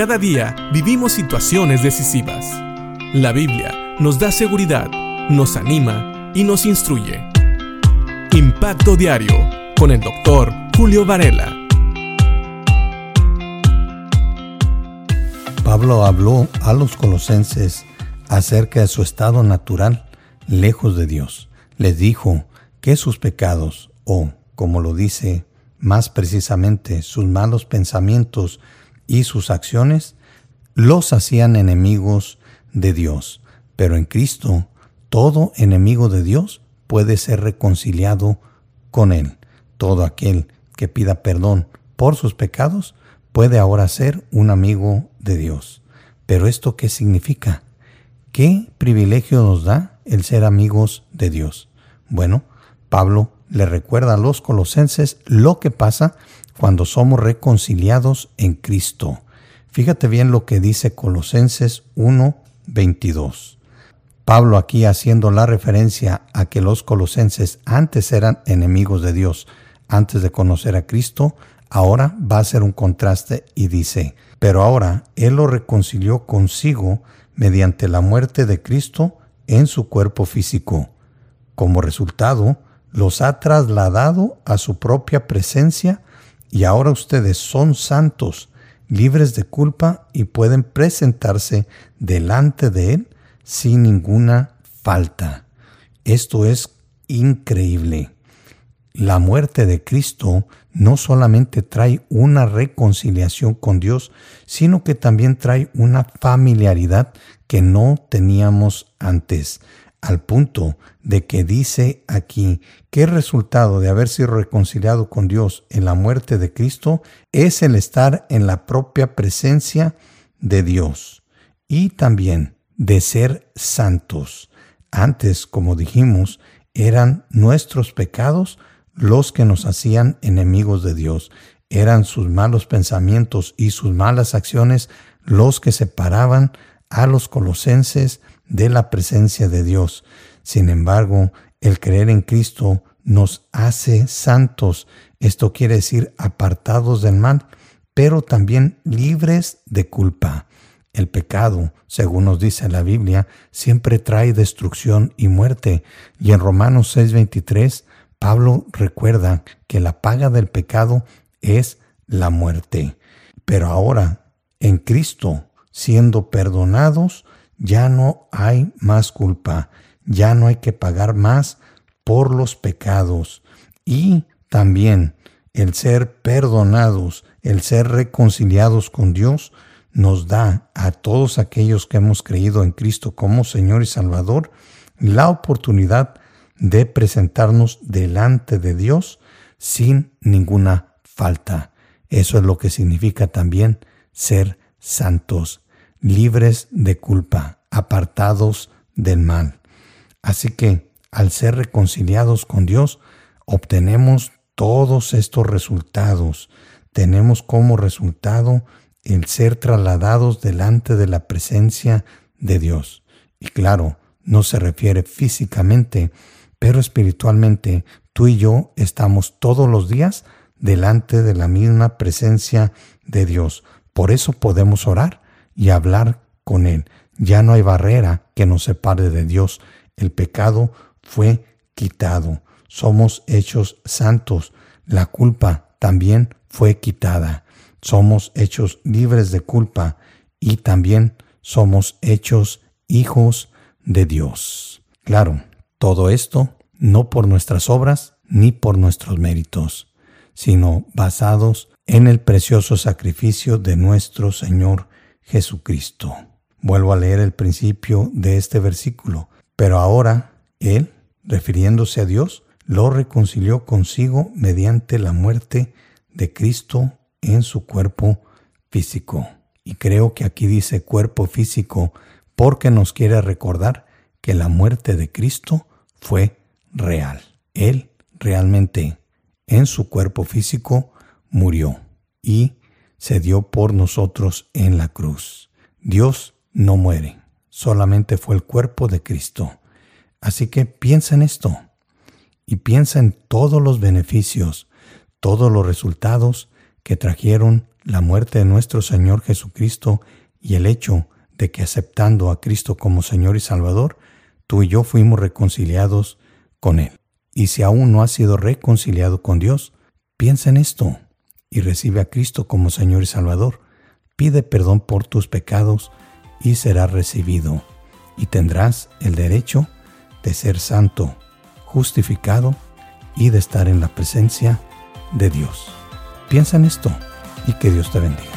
Cada día vivimos situaciones decisivas. La Biblia nos da seguridad, nos anima y nos instruye. Impacto Diario con el doctor Julio Varela. Pablo habló a los colosenses acerca de su estado natural lejos de Dios. Les dijo que sus pecados, o como lo dice más precisamente, sus malos pensamientos y sus acciones, los hacían enemigos de Dios. Pero en Cristo, todo enemigo de Dios puede ser reconciliado con Él. Todo aquel que pida perdón por sus pecados puede ahora ser un amigo de Dios. Pero esto qué significa? ¿Qué privilegio nos da el ser amigos de Dios? Bueno, Pablo le recuerda a los colosenses lo que pasa cuando somos reconciliados en Cristo. Fíjate bien lo que dice Colosenses 1:22. Pablo aquí haciendo la referencia a que los colosenses antes eran enemigos de Dios, antes de conocer a Cristo, ahora va a ser un contraste y dice, pero ahora Él lo reconcilió consigo mediante la muerte de Cristo en su cuerpo físico. Como resultado, los ha trasladado a su propia presencia y ahora ustedes son santos, libres de culpa y pueden presentarse delante de Él sin ninguna falta. Esto es increíble. La muerte de Cristo no solamente trae una reconciliación con Dios, sino que también trae una familiaridad que no teníamos antes al punto de que dice aquí que el resultado de haber sido reconciliado con Dios en la muerte de Cristo es el estar en la propia presencia de Dios y también de ser santos. Antes, como dijimos, eran nuestros pecados los que nos hacían enemigos de Dios. Eran sus malos pensamientos y sus malas acciones los que separaban a los colosenses de la presencia de Dios. Sin embargo, el creer en Cristo nos hace santos. Esto quiere decir apartados del mal, pero también libres de culpa. El pecado, según nos dice la Biblia, siempre trae destrucción y muerte. Y en Romanos 6:23, Pablo recuerda que la paga del pecado es la muerte. Pero ahora, en Cristo, siendo perdonados, ya no hay más culpa, ya no hay que pagar más por los pecados. Y también el ser perdonados, el ser reconciliados con Dios, nos da a todos aquellos que hemos creído en Cristo como Señor y Salvador la oportunidad de presentarnos delante de Dios sin ninguna falta. Eso es lo que significa también ser santos libres de culpa, apartados del mal. Así que, al ser reconciliados con Dios, obtenemos todos estos resultados. Tenemos como resultado el ser trasladados delante de la presencia de Dios. Y claro, no se refiere físicamente, pero espiritualmente tú y yo estamos todos los días delante de la misma presencia de Dios. Por eso podemos orar y hablar con Él. Ya no hay barrera que nos separe de Dios. El pecado fue quitado. Somos hechos santos. La culpa también fue quitada. Somos hechos libres de culpa y también somos hechos hijos de Dios. Claro, todo esto no por nuestras obras ni por nuestros méritos, sino basados en el precioso sacrificio de nuestro Señor Jesucristo. Vuelvo a leer el principio de este versículo. Pero ahora Él, refiriéndose a Dios, lo reconcilió consigo mediante la muerte de Cristo en su cuerpo físico. Y creo que aquí dice cuerpo físico porque nos quiere recordar que la muerte de Cristo fue real. Él realmente en su cuerpo físico murió y se dio por nosotros en la cruz. Dios no muere, solamente fue el cuerpo de Cristo. Así que piensa en esto y piensa en todos los beneficios, todos los resultados que trajeron la muerte de nuestro Señor Jesucristo y el hecho de que aceptando a Cristo como Señor y Salvador, tú y yo fuimos reconciliados con Él. Y si aún no has sido reconciliado con Dios, piensa en esto y recibe a Cristo como Señor y Salvador. Pide perdón por tus pecados y serás recibido, y tendrás el derecho de ser santo, justificado y de estar en la presencia de Dios. Piensa en esto y que Dios te bendiga.